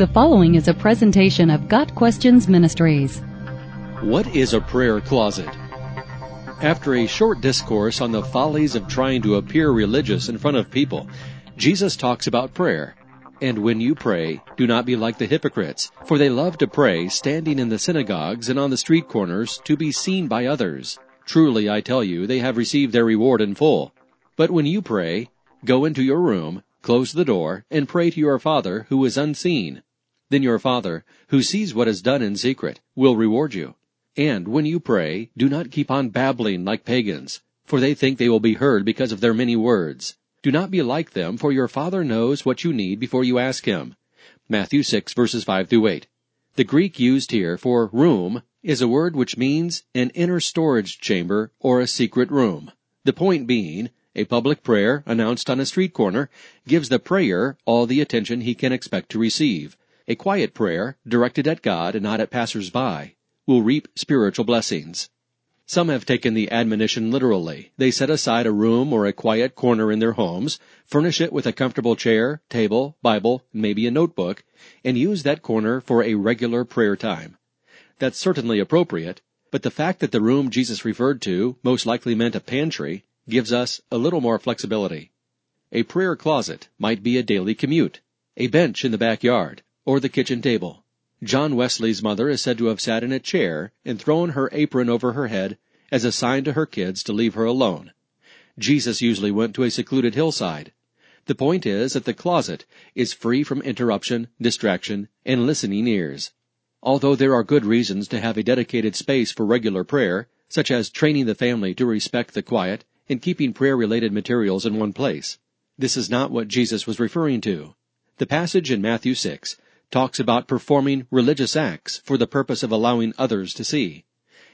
The following is a presentation of Got Questions Ministries. What is a prayer closet? After a short discourse on the follies of trying to appear religious in front of people, Jesus talks about prayer. And when you pray, do not be like the hypocrites, for they love to pray standing in the synagogues and on the street corners to be seen by others. Truly, I tell you, they have received their reward in full. But when you pray, go into your room, Close the door, and pray to your Father who is unseen. Then your Father, who sees what is done in secret, will reward you. And when you pray, do not keep on babbling like pagans, for they think they will be heard because of their many words. Do not be like them, for your Father knows what you need before you ask Him. Matthew 6 verses 5 through 8. The Greek used here for room is a word which means an inner storage chamber or a secret room. The point being, a public prayer, announced on a street corner, gives the prayer all the attention he can expect to receive. A quiet prayer, directed at God and not at passers-by, will reap spiritual blessings. Some have taken the admonition literally. They set aside a room or a quiet corner in their homes, furnish it with a comfortable chair, table, Bible, and maybe a notebook, and use that corner for a regular prayer time. That's certainly appropriate, but the fact that the room Jesus referred to most likely meant a pantry gives us a little more flexibility. A prayer closet might be a daily commute, a bench in the backyard, or the kitchen table. John Wesley's mother is said to have sat in a chair and thrown her apron over her head as a sign to her kids to leave her alone. Jesus usually went to a secluded hillside. The point is that the closet is free from interruption, distraction, and listening ears. Although there are good reasons to have a dedicated space for regular prayer, such as training the family to respect the quiet and keeping prayer related materials in one place. This is not what Jesus was referring to. The passage in Matthew 6 talks about performing religious acts for the purpose of allowing others to see.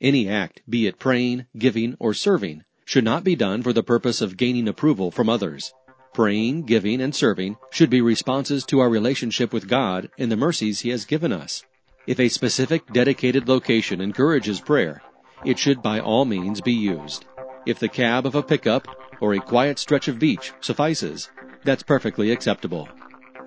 Any act, be it praying, giving, or serving, should not be done for the purpose of gaining approval from others. Praying, giving, and serving should be responses to our relationship with God and the mercies He has given us. If a specific dedicated location encourages prayer, it should by all means be used. If the cab of a pickup or a quiet stretch of beach suffices, that's perfectly acceptable.